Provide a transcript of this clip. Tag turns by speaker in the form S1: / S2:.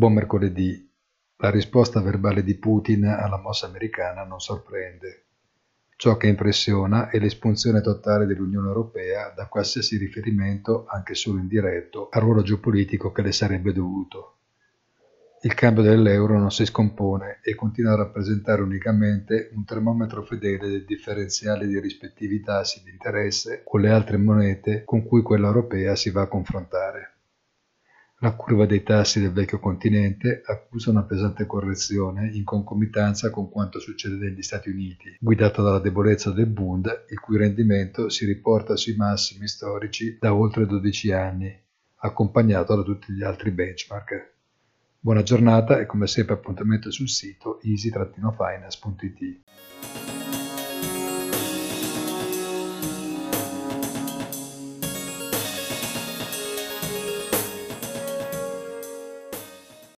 S1: Buon mercoledì. La risposta verbale di Putin alla mossa americana non sorprende. Ciò che impressiona è l'espunzione totale dell'Unione Europea da qualsiasi riferimento, anche solo indiretto, al ruolo geopolitico che le sarebbe dovuto. Il cambio dell'euro non si scompone e continua a rappresentare unicamente un termometro fedele del differenziale di rispettivi tassi di interesse con le altre monete con cui quella europea si va a confrontare. La curva dei tassi del vecchio continente accusa una pesante correzione in concomitanza con quanto succede negli Stati Uniti, guidata dalla debolezza del Bund, il cui rendimento si riporta sui massimi storici da oltre 12 anni, accompagnato da tutti gli altri benchmark. Buona giornata e come sempre appuntamento sul sito easy-finance.it.